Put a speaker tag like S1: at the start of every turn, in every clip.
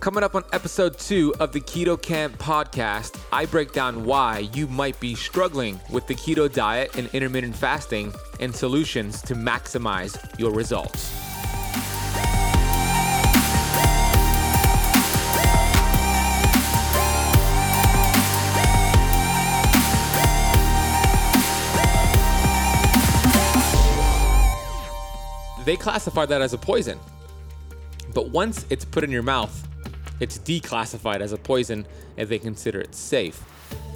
S1: Coming up on episode two of the Keto Camp podcast, I break down why you might be struggling with the keto diet and intermittent fasting and solutions to maximize your results. They classify that as a poison. But once it's put in your mouth, it's declassified as a poison and they consider it safe.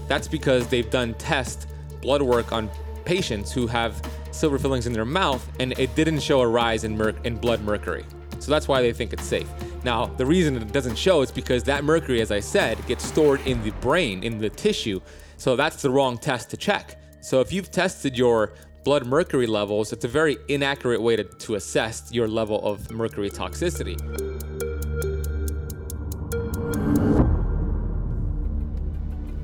S1: That's because they've done test blood work on patients who have silver fillings in their mouth and it didn't show a rise in, in blood mercury. So that's why they think it's safe. Now, the reason it doesn't show is because that mercury, as I said, gets stored in the brain, in the tissue. So that's the wrong test to check. So if you've tested your blood mercury levels, it's a very inaccurate way to, to assess your level of mercury toxicity.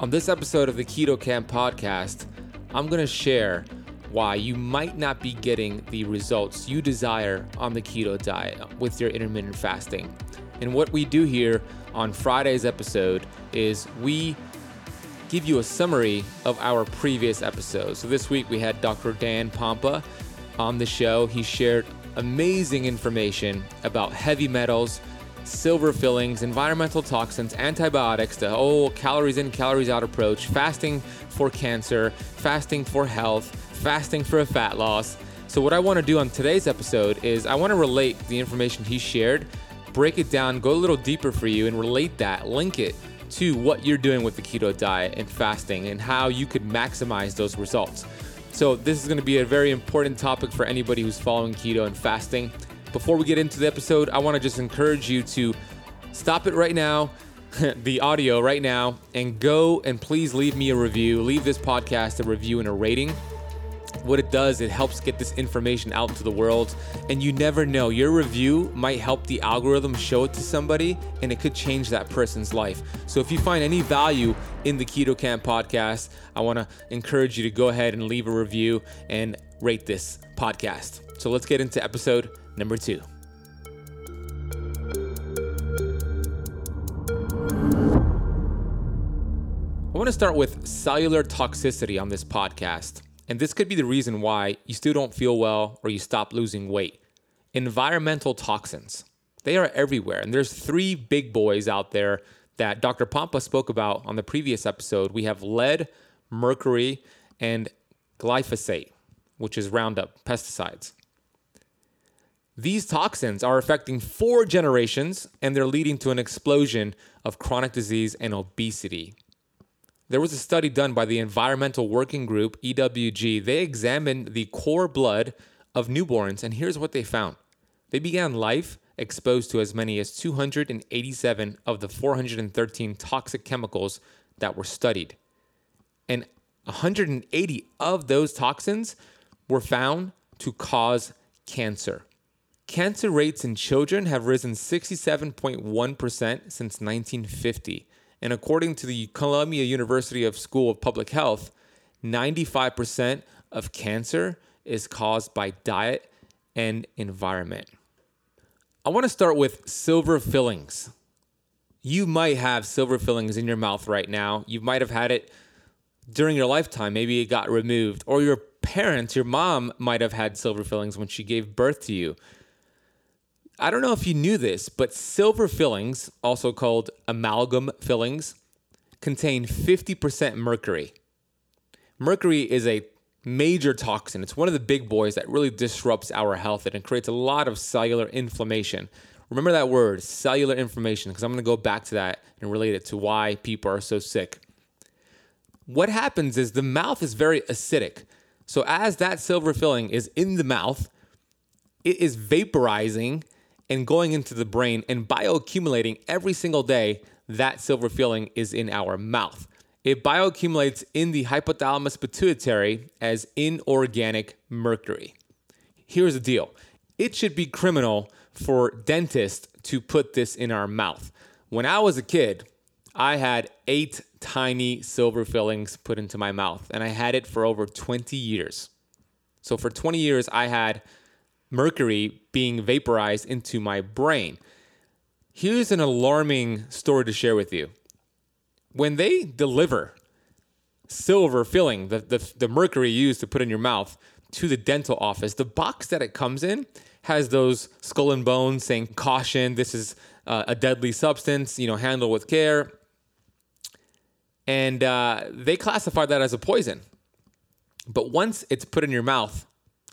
S1: On this episode of the Keto Camp podcast, I'm going to share why you might not be getting the results you desire on the keto diet with your intermittent fasting. And what we do here on Friday's episode is we give you a summary of our previous episodes. So this week we had Dr. Dan Pompa on the show. He shared amazing information about heavy metals, silver fillings, environmental toxins, antibiotics, the whole calories in, calories out approach, fasting for cancer, fasting for health, fasting for a fat loss. So, what I want to do on today's episode is I want to relate the information he shared, break it down, go a little deeper for you, and relate that, link it to what you're doing with the keto diet and fasting and how you could maximize those results. So, this is going to be a very important topic for anybody who's following keto and fasting. Before we get into the episode, I want to just encourage you to stop it right now, the audio right now, and go and please leave me a review. Leave this podcast a review and a rating what it does, it helps get this information out into the world. And you never know, your review might help the algorithm show it to somebody and it could change that person's life. So if you find any value in the Keto Camp podcast, I want to encourage you to go ahead and leave a review and rate this podcast. So let's get into episode number two. I want to start with cellular toxicity on this podcast. And this could be the reason why you still don't feel well or you stop losing weight. Environmental toxins. They are everywhere. And there's three big boys out there that Dr. Pompa spoke about on the previous episode. We have lead, mercury, and glyphosate, which is Roundup pesticides. These toxins are affecting four generations and they're leading to an explosion of chronic disease and obesity. There was a study done by the Environmental Working Group, EWG. They examined the cord blood of newborns, and here's what they found. They began life exposed to as many as 287 of the 413 toxic chemicals that were studied. And 180 of those toxins were found to cause cancer. Cancer rates in children have risen 67.1% since 1950. And according to the Columbia University of School of Public Health, 95% of cancer is caused by diet and environment. I want to start with silver fillings. You might have silver fillings in your mouth right now. You might have had it during your lifetime. Maybe it got removed. Or your parents, your mom might have had silver fillings when she gave birth to you. I don't know if you knew this, but silver fillings, also called amalgam fillings, contain 50% mercury. Mercury is a major toxin. It's one of the big boys that really disrupts our health and it creates a lot of cellular inflammation. Remember that word, cellular inflammation, because I'm going to go back to that and relate it to why people are so sick. What happens is the mouth is very acidic. So as that silver filling is in the mouth, it is vaporizing and going into the brain and bioaccumulating every single day. That silver filling is in our mouth. It bioaccumulates in the hypothalamus pituitary as inorganic mercury. Here's the deal it should be criminal for dentists to put this in our mouth. When I was a kid, I had eight tiny silver fillings put into my mouth, and I had it for over 20 years. So, for 20 years, I had mercury being vaporized into my brain. Here's an alarming story to share with you. When they deliver silver filling, the, the, the mercury used to put in your mouth, to the dental office, the box that it comes in has those skull and bones saying caution, this is uh, a deadly substance, you know, handle with care. And uh, they classify that as a poison. But once it's put in your mouth,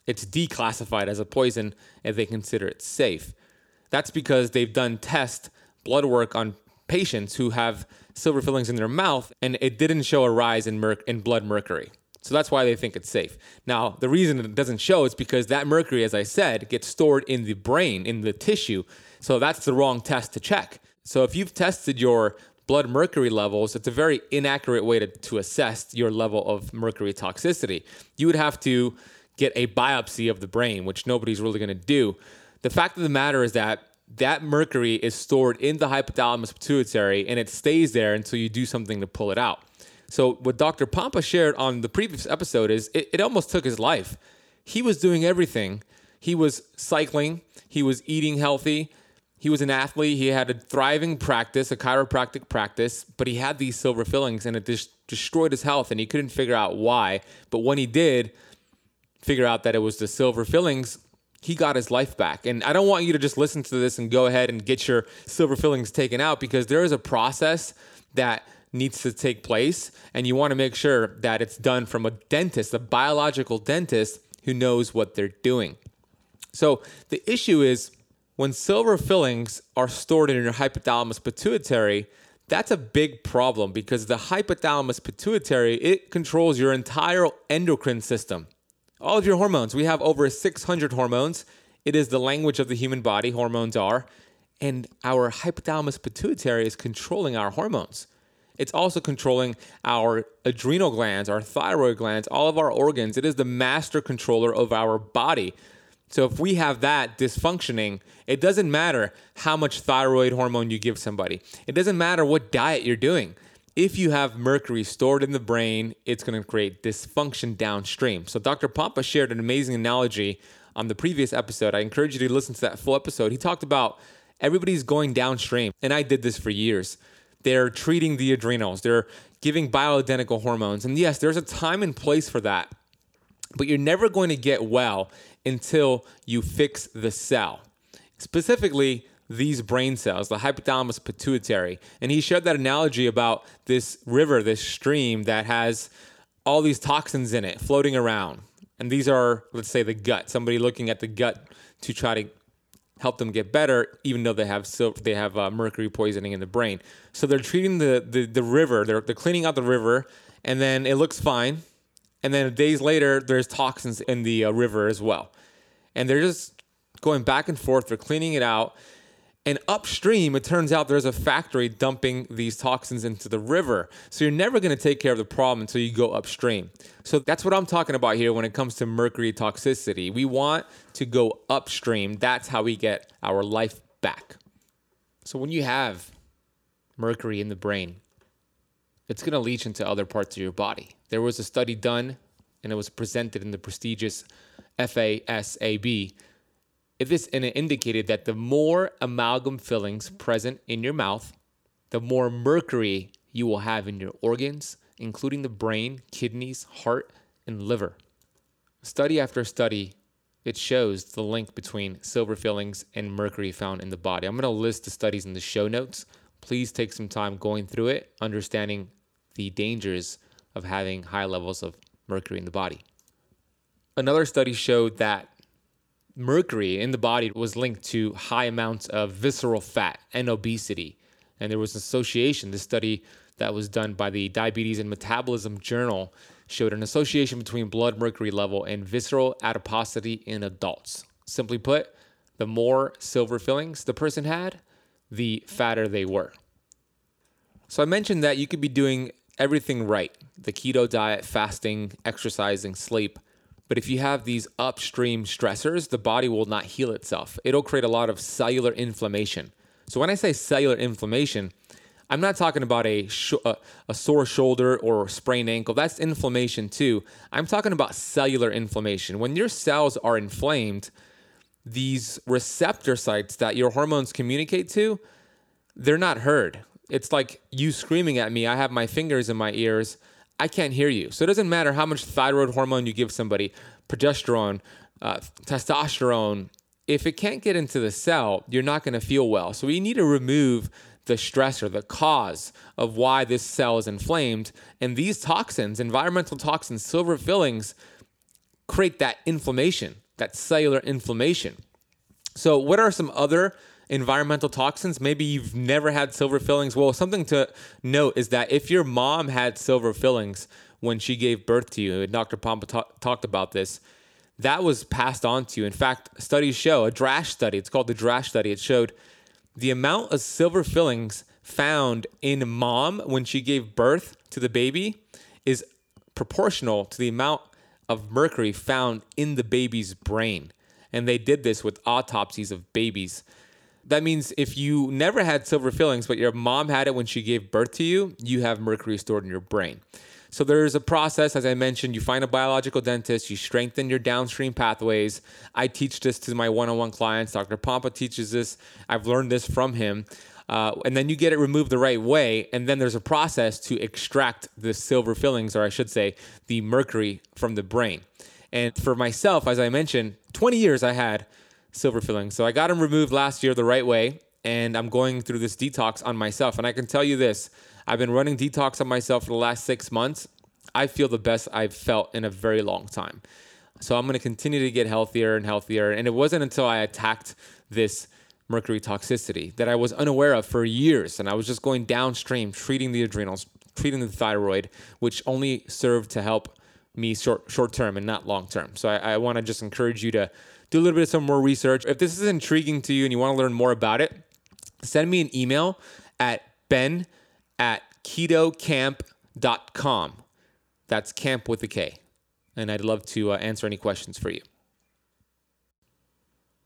S1: it's declassified as a poison and they consider it safe. That's because they've done test blood work on patients who have silver fillings in their mouth and it didn't show a rise in, merc- in blood mercury. So that's why they think it's safe. Now, the reason it doesn't show is because that mercury, as I said, gets stored in the brain, in the tissue. So that's the wrong test to check. So if you've tested your blood mercury levels, it's a very inaccurate way to, to assess your level of mercury toxicity. You would have to get a biopsy of the brain, which nobody's really going to do. The fact of the matter is that that mercury is stored in the hypothalamus pituitary and it stays there until you do something to pull it out. So what Dr. Pompa shared on the previous episode is it, it almost took his life. He was doing everything. He was cycling, he was eating healthy, he was an athlete. He had a thriving practice, a chiropractic practice, but he had these silver fillings and it just destroyed his health and he couldn't figure out why. But when he did figure out that it was the silver fillings, he got his life back. And I don't want you to just listen to this and go ahead and get your silver fillings taken out because there is a process that needs to take place. And you want to make sure that it's done from a dentist, a biological dentist who knows what they're doing. So the issue is when silver fillings are stored in your hypothalamus pituitary, that's a big problem because the hypothalamus pituitary, it controls your entire endocrine system. All of your hormones. We have over 600 hormones. It is the language of the human body, hormones are. And our hypothalamus pituitary is controlling our hormones. It's also controlling our adrenal glands, our thyroid glands, all of our organs. It is the master controller of our body. So if we have that dysfunctioning, it doesn't matter how much thyroid hormone you give somebody. It doesn't matter what diet you're doing. If you have mercury stored in the brain, it's going to create dysfunction downstream. So Dr. Pompa shared an amazing analogy on the previous episode. I encourage you to listen to that full episode. He talked about everybody's going downstream, and I did this for years. They're treating the adrenals, they're giving bioidentical hormones. And yes, there's a time and place for that. But you're never going to get well until you fix the cell. Specifically, these brain cells, the hypothalamus pituitary. And he shared that analogy about this river, this stream that has all these toxins in it floating around. And these are, let's say, the gut. Somebody looking at the gut to try to help them get better, even though they have so they have uh, mercury poisoning in the brain. So they're treating the, the the river. They're they're cleaning out the river, and then it looks fine. And then days later, there's toxins in the uh, river as well, and they're just going back and forth. They're cleaning it out. And upstream, it turns out there's a factory dumping these toxins into the river. So you're never going to take care of the problem until you go upstream. So that's what I'm talking about here when it comes to mercury toxicity. We want to go upstream. That's how we get our life back. So when you have mercury in the brain, it's going to leach into other parts of your body. There was a study done and it was presented in the prestigious FASEB if this and it indicated that the more amalgam fillings present in your mouth, the more mercury you will have in your organs, including the brain, kidneys, heart, and liver. Study after study, it shows the link between silver fillings and mercury found in the body. I'm going to list the studies in the show notes. Please take some time going through it, understanding the dangers of having high levels of mercury in the body. Another study showed that mercury in the body was linked to high amounts of visceral fat and obesity. And there was an association. This study that was done by the Diabetes and Metabolism Journal showed an association between blood mercury level and visceral adiposity in adults. Simply put, the more silver fillings the person had, the fatter they were. So I mentioned that you could be doing everything right the keto diet, fasting, exercising, sleep. But if you have these upstream stressors, the body will not heal itself. It'll create a lot of cellular inflammation. So when I say cellular inflammation, I'm not talking about a sh- a sore shoulder or sprained ankle. That's inflammation too. I'm talking about cellular inflammation. When your cells are inflamed, these receptor sites that your hormones communicate to, they're not heard. It's like you screaming at me. I have my fingers in my ears. I can't hear you. So it doesn't matter how much thyroid hormone you give somebody, progesterone, uh, testosterone. If it can't get into the cell, you're not going to feel well. So we need to remove the stressor, the cause of why this cell is inflamed. And these toxins, environmental toxins, silver fillings, create that inflammation, that cellular inflammation. So, what are some other environmental toxins? Maybe you've never had silver fillings. Well, something to note is that if your mom had silver fillings when she gave birth to you, and Dr. Pompa ta- talked about this, that was passed on to you. In fact, studies show a Drasch study, it's called the Drasch study, it showed the amount of silver fillings found in mom when she gave birth to the baby is proportional to the amount of mercury found in the baby's brain. And they did this with autopsies of babies. That means if you never had silver fillings, but your mom had it when she gave birth to you, you have mercury stored in your brain. So there's a process, as I mentioned, you find a biological dentist, you strengthen your downstream pathways. I teach this to my one on one clients. Dr. Pompa teaches this. I've learned this from him. Uh, and then you get it removed the right way. And then there's a process to extract the silver fillings, or I should say, the mercury from the brain. And for myself, as I mentioned, 20 years I had silver fillings. So I got them removed last year the right way. And I'm going through this detox on myself. And I can tell you this I've been running detox on myself for the last six months. I feel the best I've felt in a very long time. So I'm going to continue to get healthier and healthier. And it wasn't until I attacked this mercury toxicity that I was unaware of for years. And I was just going downstream, treating the adrenals, treating the thyroid, which only served to help me short short term and not long term. So I, I want to just encourage you to do a little bit of some more research. If this is intriguing to you and you want to learn more about it, send me an email at ben at ketocamp.com. That's camp with a K. And I'd love to uh, answer any questions for you.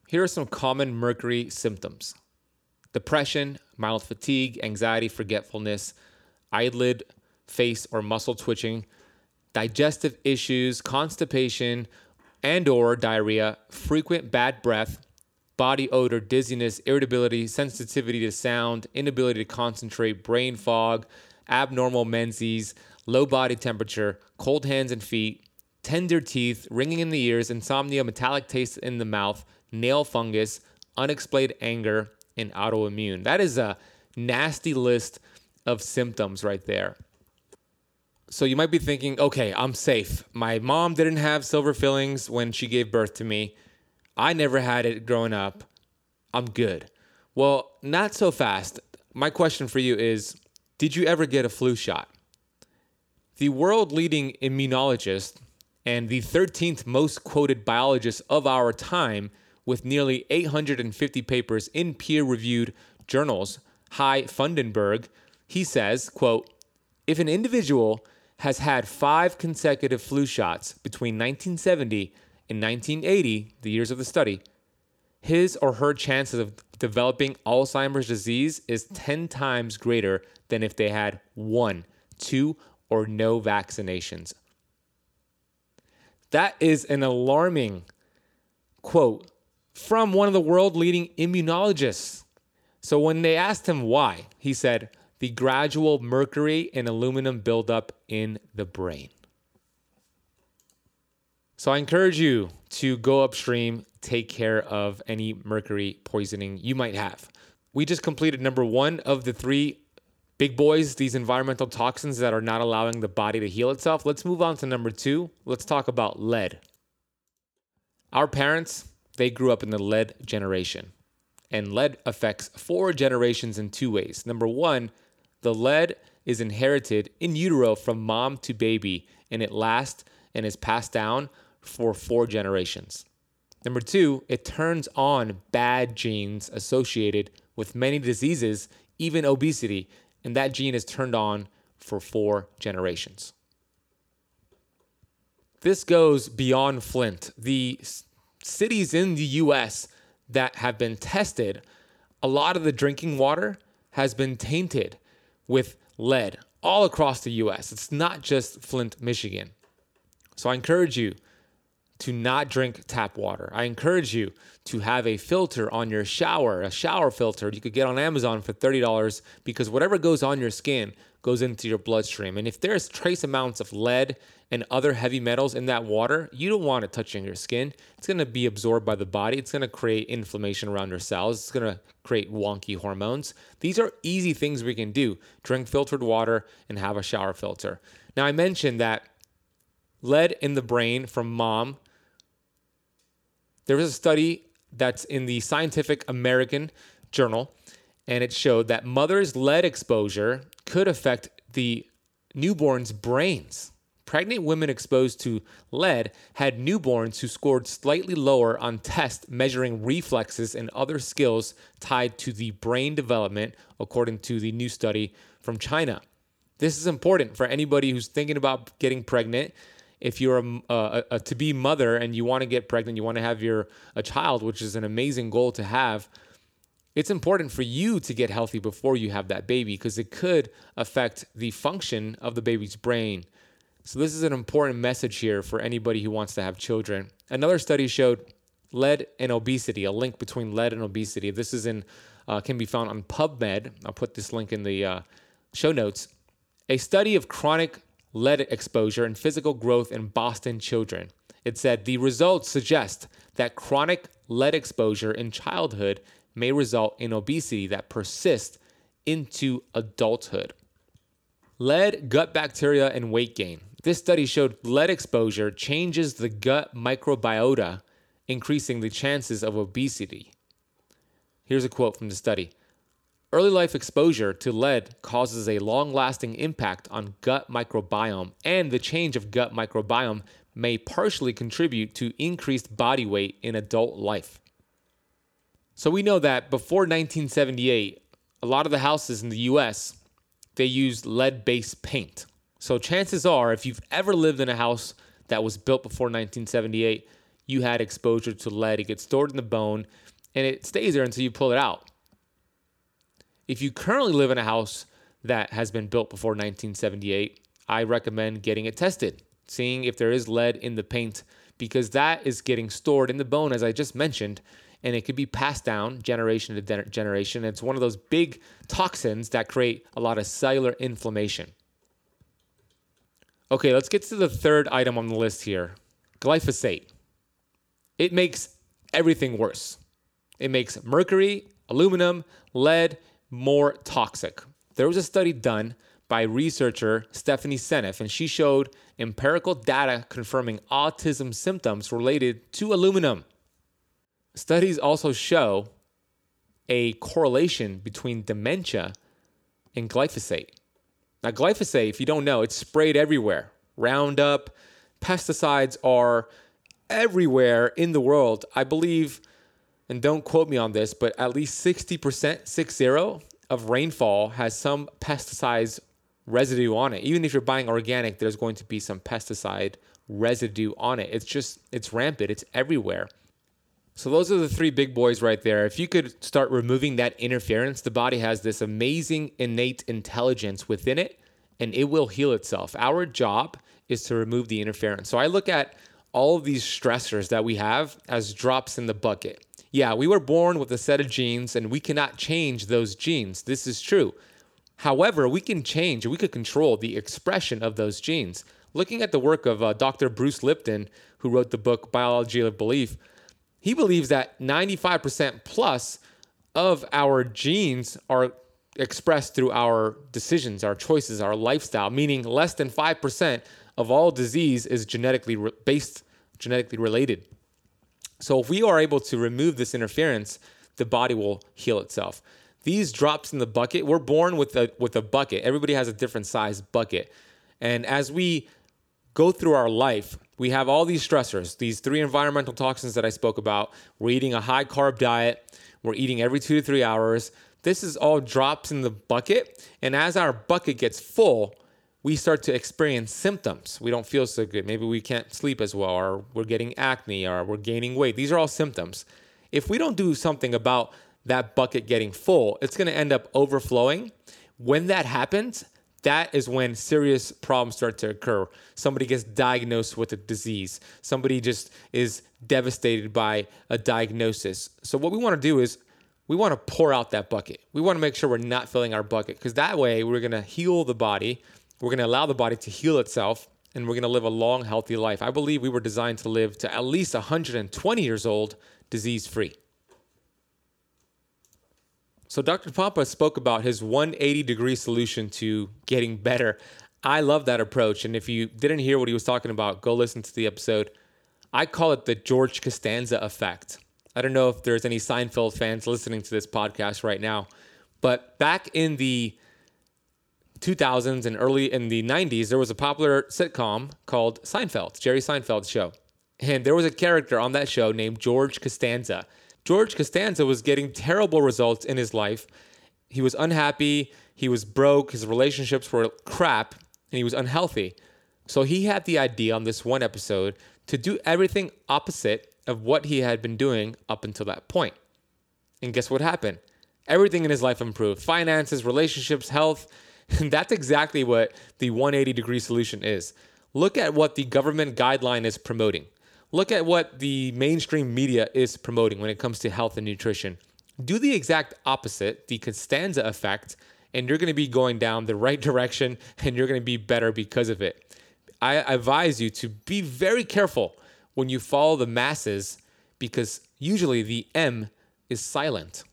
S1: Here are some common mercury symptoms depression, mild fatigue, anxiety, forgetfulness, eyelid, face, or muscle twitching, digestive issues, constipation, and or diarrhea, frequent bad breath, body odor, dizziness, irritability, sensitivity to sound, inability to concentrate, brain fog, abnormal menses, low body temperature, cold hands and feet, tender teeth, ringing in the ears, insomnia, metallic taste in the mouth, nail fungus, unexplained anger, and autoimmune. That is a nasty list of symptoms right there. So you might be thinking, okay, I'm safe. My mom didn't have silver fillings when she gave birth to me. I never had it growing up. I'm good. Well, not so fast. My question for you is Did you ever get a flu shot? The world leading immunologist and the 13th most quoted biologist of our time, with nearly 850 papers in peer reviewed journals, Hugh Fudenberg, he says, quote, if an individual has had five consecutive flu shots between 1970 and 1980, the years of the study, his or her chances of developing Alzheimer's disease is 10 times greater than if they had one, two, or no vaccinations. That is an alarming quote from one of the world leading immunologists. So when they asked him why, he said, the gradual mercury and aluminum buildup in the brain. So I encourage you to go upstream, take care of any mercury poisoning you might have. We just completed number one of the three big boys, these environmental toxins that are not allowing the body to heal itself. Let's move on to number two. Let's talk about lead. Our parents, they grew up in the lead generation, and lead affects four generations in two ways. Number one, the lead is inherited in utero from mom to baby, and it lasts and is passed down for four generations. Number two, it turns on bad genes associated with many diseases, even obesity, and that gene is turned on for four generations. This goes beyond Flint. The cities in the US that have been tested, a lot of the drinking water has been tainted with lead all across the US. It's not just Flint, Michigan. So I encourage you to not drink tap water. I encourage you to have a filter on your shower, a shower filter you could get on Amazon for $30 because whatever goes on your skin goes into your bloodstream. And if there's trace amounts of lead and other heavy metals in that water, you don't want it touching your skin. It's going to be absorbed by the body. It's going to create inflammation around your cells. It's going to create wonky hormones. These are easy things we can do. Drink filtered water and have a shower filter. Now, I mentioned that lead in the brain from mom. There was a study that's in the Scientific American Journal, and it showed that mother's lead exposure could affect the newborn's brains. Pregnant women exposed to lead had newborns who scored slightly lower on tests measuring reflexes and other skills tied to the brain development, according to the new study from China. This is important for anybody who's thinking about getting pregnant. If you're a, a, a to be mother and you want to get pregnant, you want to have your a child, which is an amazing goal to have it's important for you to get healthy before you have that baby because it could affect the function of the baby's brain. So, this is an important message here for anybody who wants to have children. Another study showed lead and obesity, a link between lead and obesity. This is in uh, can be found on PubMed. I'll put this link in the uh, show notes. A study of chronic lead exposure and physical growth in Boston children. It said the results suggest that chronic lead exposure in childhood may result in obesity that persists into adulthood. Lead, gut bacteria, and weight gain. This study showed lead exposure changes the gut microbiota, increasing the chances of obesity. Here's a quote from the study Early life exposure to lead causes a long lasting impact on gut microbiome, and the change of gut microbiome may partially contribute to increased body weight in adult life. So we know that before 1978, a lot of the houses in the US, they used lead-based paint. So chances are if you've ever lived in a house that was built before 1978, you had exposure to lead. It gets stored in the bone and it stays there until you pull it out. If you currently live in a house that has been built before 1978, I recommend getting it tested, seeing if there is lead in the paint, because that is getting stored in the bone, as I just mentioned, and it could be passed down generation to de- generation. It's one of those big toxins that create a lot of cellular inflammation. Okay, let's get to the third item on the list here glyphosate. It makes everything worse. It makes mercury, aluminum, lead more toxic. There was a study done by researcher Stephanie Seneff, and she showed empirical data confirming autism symptoms related to aluminum. Studies also show a correlation between dementia and glyphosate. Now, glyphosate, if you don't know, it's sprayed everywhere. Roundup, pesticides are everywhere in the world. I believe, and don't quote me on this, but at least 60%, 60 of rainfall has some pesticides residue on it. Even if you're buying organic, there's going to be some pesticide residue on it. It's just, it's rampant, it's everywhere. So those are the three big boys right there. If you could start removing that interference, the body has this amazing innate intelligence within it and it will heal itself. Our job is to remove the interference. So I look at all of these stressors that we have as drops in the bucket. Yeah, we were born with a set of genes and we cannot change those genes. This is true. However, we can change, we could control the expression of those genes. Looking at the work of uh, Dr. Bruce Lipton, who wrote the book Biology of Belief, he believes that 95% plus of our genes are expressed through our decisions, our choices, our lifestyle, meaning less than 5% of all disease is genetically re- based, genetically related. So if we are able to remove this interference, the body will heal itself. These drops in the bucket, we're born with a with a bucket. Everybody has a different size bucket. And as we go through our life, we have all these stressors, these three environmental toxins that I spoke about. We're eating a high carb diet, we're eating every two to three hours. This is all drops in the bucket. And as our bucket gets full, we start to experience symptoms. We don't feel so good. Maybe we can't sleep as well, or we're getting acne, or we're gaining weight. These are all symptoms. If we don't do something about that bucket getting full, it's going to end up overflowing. When that happens, that is when serious problems start to occur. Somebody gets diagnosed with a disease. Somebody just is devastated by a diagnosis. So, what we want to do is we want to pour out that bucket. We want to make sure we're not filling our bucket because that way we're going to heal the body. We're going to allow the body to heal itself and we're going to live a long, healthy life. I believe we were designed to live to at least 120 years old, disease free. So, Dr. Pompa spoke about his 180 degree solution to getting better. I love that approach. And if you didn't hear what he was talking about, go listen to the episode. I call it the George Costanza effect. I don't know if there's any Seinfeld fans listening to this podcast right now, but back in the 2000s and early in the 90s, there was a popular sitcom called Seinfeld, Jerry Seinfeld's show. And there was a character on that show named George Costanza. George Costanza was getting terrible results in his life. He was unhappy, he was broke, his relationships were crap, and he was unhealthy. So he had the idea on this one episode to do everything opposite of what he had been doing up until that point. And guess what happened? Everything in his life improved finances, relationships, health. And that's exactly what the 180 degree solution is. Look at what the government guideline is promoting. Look at what the mainstream media is promoting when it comes to health and nutrition. Do the exact opposite, the Costanza effect, and you're going to be going down the right direction and you're going to be better because of it. I advise you to be very careful when you follow the masses because usually the M is silent.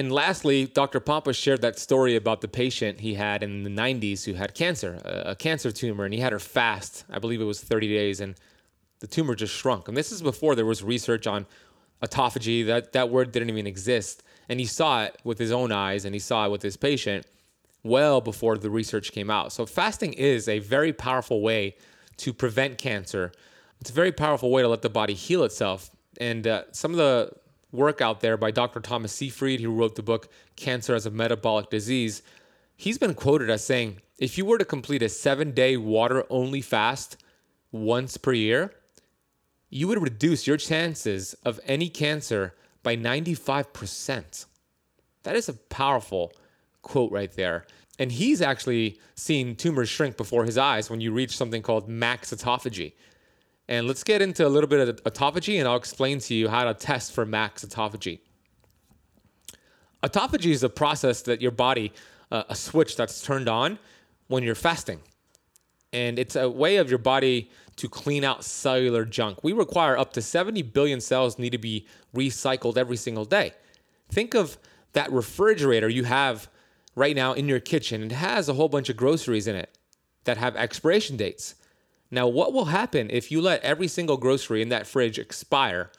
S1: And lastly, Dr. Pompa shared that story about the patient he had in the 90s who had cancer, a, cancer tumor, and he had her fast. I believe it was 30 days, and the tumor just shrunk. And this is before there was research on autophagy. That, that word didn't even exist. And he saw it with his own eyes, and he saw it with his patient well before the research came out. So, fasting is a very powerful way to prevent cancer it's a very powerful way to let the body heal itself. And uh, some of the work out there by Dr. Thomas Seyfried, who wrote the book Cancer as a Metabolic Disease, he's been quoted as saying, if you were to complete a seven day water only fast once per year, you would reduce your chances of any cancer by 95%. That is a powerful quote right there. And he's actually seen tumors shrink before his eyes when you reach something called max autophagy, and let's get into a little bit of autophagy, and I'll explain to you how to test for max autophagy. Autophagy is a process that your body, uh, a switch that's turned on when you're fasting. And it's a way of your body to clean out cellular junk. We require up to 70 billion cells need to be recycled every single day. Think of that refrigerator you have right now in your kitchen. It has a whole bunch of groceries in it that have expiration dates. Now, what will happen if you let every single grocery in that fridge expire,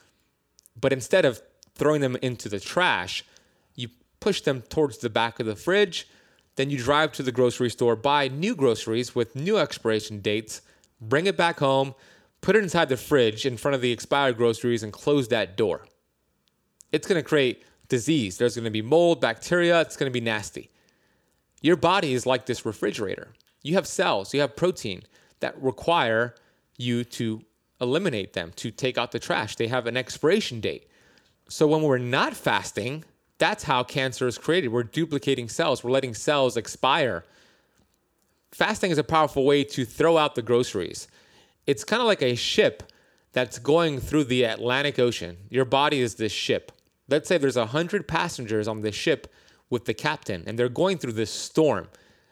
S1: but instead of throwing them into the trash, you push them towards the back of the fridge, then you drive to the grocery store, buy new groceries with new expiration dates, bring it back home, put it inside the fridge in front of the expired groceries, and close that door. It's gonna create disease. There's gonna be mold, bacteria, it's gonna be nasty. Your body is like this refrigerator. You have cells, you have protein that require you to eliminate them, to take out the trash. They have an expiration date. So when we're not fasting, that's how cancer is created. We're duplicating cells, we're letting cells expire. Fasting is a powerful way to throw out the groceries. It's kind of like a ship that's going through the Atlantic Ocean. Your body is this ship. Let's say there's 100 passengers on this ship with the captain, and they're going through this storm,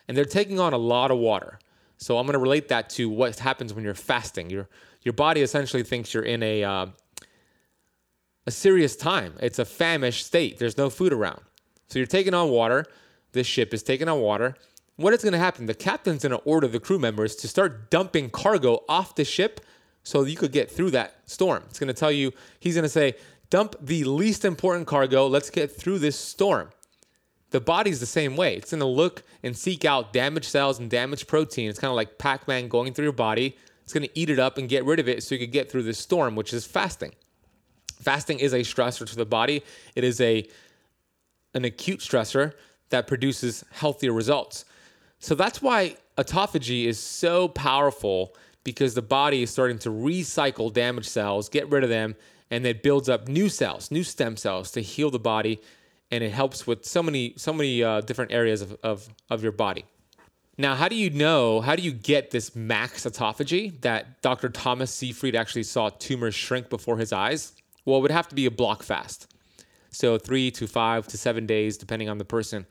S1: and they're taking on a lot of water. So I'm going to relate that to what happens when you're fasting. Your your body essentially thinks you're in a uh, a serious time. It's a famished state. There's no food around. So you're taking on water. This ship is taking on water. What is going to happen? The captain's going to order the crew members to start dumping cargo off the ship so you could get through that storm. It's going to tell you, he's going to say, dump the least important cargo. Let's get through this storm. The body's the same way. It's going to look and seek out damaged cells and damaged protein. It's kind of like Pac Man going through your body. It's going to eat it up and get rid of it so you can get through this storm, which is fasting. Fasting is a stressor to the body. It is a an acute stressor that produces healthier results. So that's why autophagy is so powerful because the body is starting to recycle damaged cells, get rid of them, and it builds up new cells, new stem cells to heal the body, and it helps with so many so many uh, different areas of, of of your body. Now, how do you know? How do you get this max autophagy that Dr. Thomas Seyfried actually saw tumors shrink before his eyes? Well, it would have to be a block fast. So, three to five to seven days, depending on the person.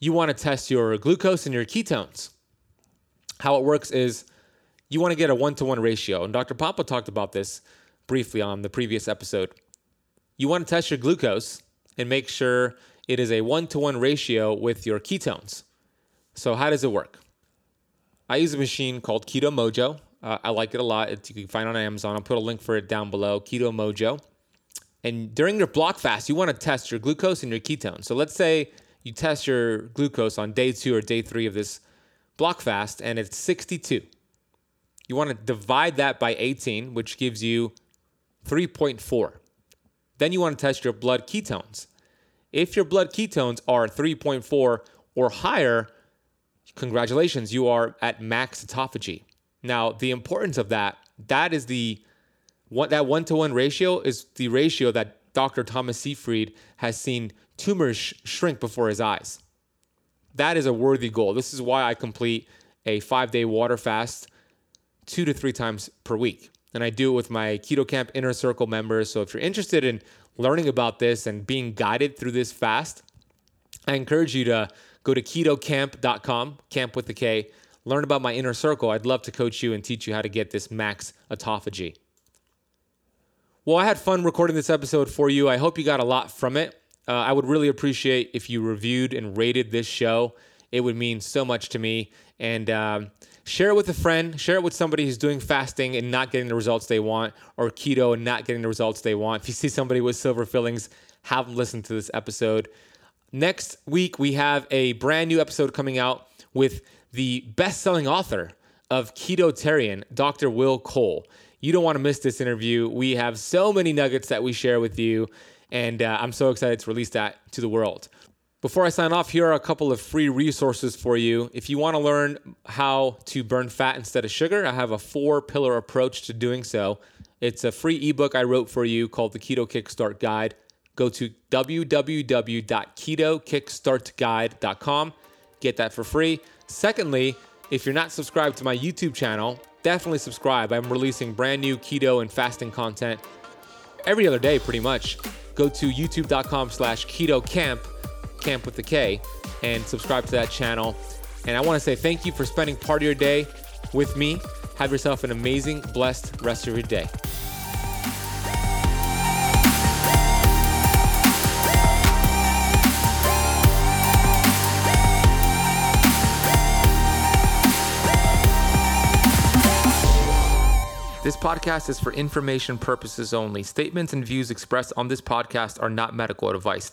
S1: You want to test your glucose and your ketones. How it works is you want to get a one to one ratio. And Dr. Pompa talked about this briefly on the previous episode. You want to test your glucose and make sure it is a one to one ratio with your ketones. So, how does it work? I use a machine called Keto Mojo. Uh, I like it a lot. It's, you can find it on Amazon. I'll put a link for it down below. Keto Mojo. And during your block fast, you want to test your glucose and your ketones. So let's say you test your glucose on day two or day three of this block fast, and it's 62. You want to divide that by 18, which gives you 3.4. Then you want to test your blood ketones. If your blood ketones are 3.4 or higher, congratulations, you are at max autophagy. Now, the importance of that, that is the that one to one ratio is the ratio that Dr. Thomas Seyfried has seen tumors sh- shrink before his eyes. That is a worthy goal. This is why I complete a five day water fast two to three times per week. And I do it with my Keto Camp Inner Circle members. So if you're interested in learning about this and being guided through this fast, I encourage you to go to ketocamp.com, camp with the K, learn about my inner circle. I'd love to coach you and teach you how to get this max autophagy. Well, I had fun recording this episode for you. I hope you got a lot from it. Uh, I would really appreciate if you reviewed and rated this show. It would mean so much to me. And um, share it with a friend, share it with somebody who's doing fasting and not getting the results they want, or keto and not getting the results they want. If you see somebody with silver fillings, have them listen to this episode. Next week, we have a brand new episode coming out with the best selling author of Keto Ketotarian, Dr. Will Cole. You don't want to miss this interview. We have so many nuggets that we share with you, and uh, I'm so excited to release that to the world. Before I sign off, here are a couple of free resources for you. If you want to learn how to burn fat instead of sugar, I have a four pillar approach to doing so. It's a free ebook I wrote for you called the Keto Kickstart Guide. Go to www.ketokickstartguide.com. Get that for free. Secondly, if you're not subscribed to my YouTube channel, definitely subscribe. I'm releasing brand new keto and fasting content every other day, pretty much. Go to youtube.com slash keto camp, camp with the K, and subscribe to that channel. And I want to say thank you for spending part of your day with me. Have yourself an amazing, blessed rest of your day. This podcast is for information purposes only. Statements and views expressed on this podcast are not medical advice.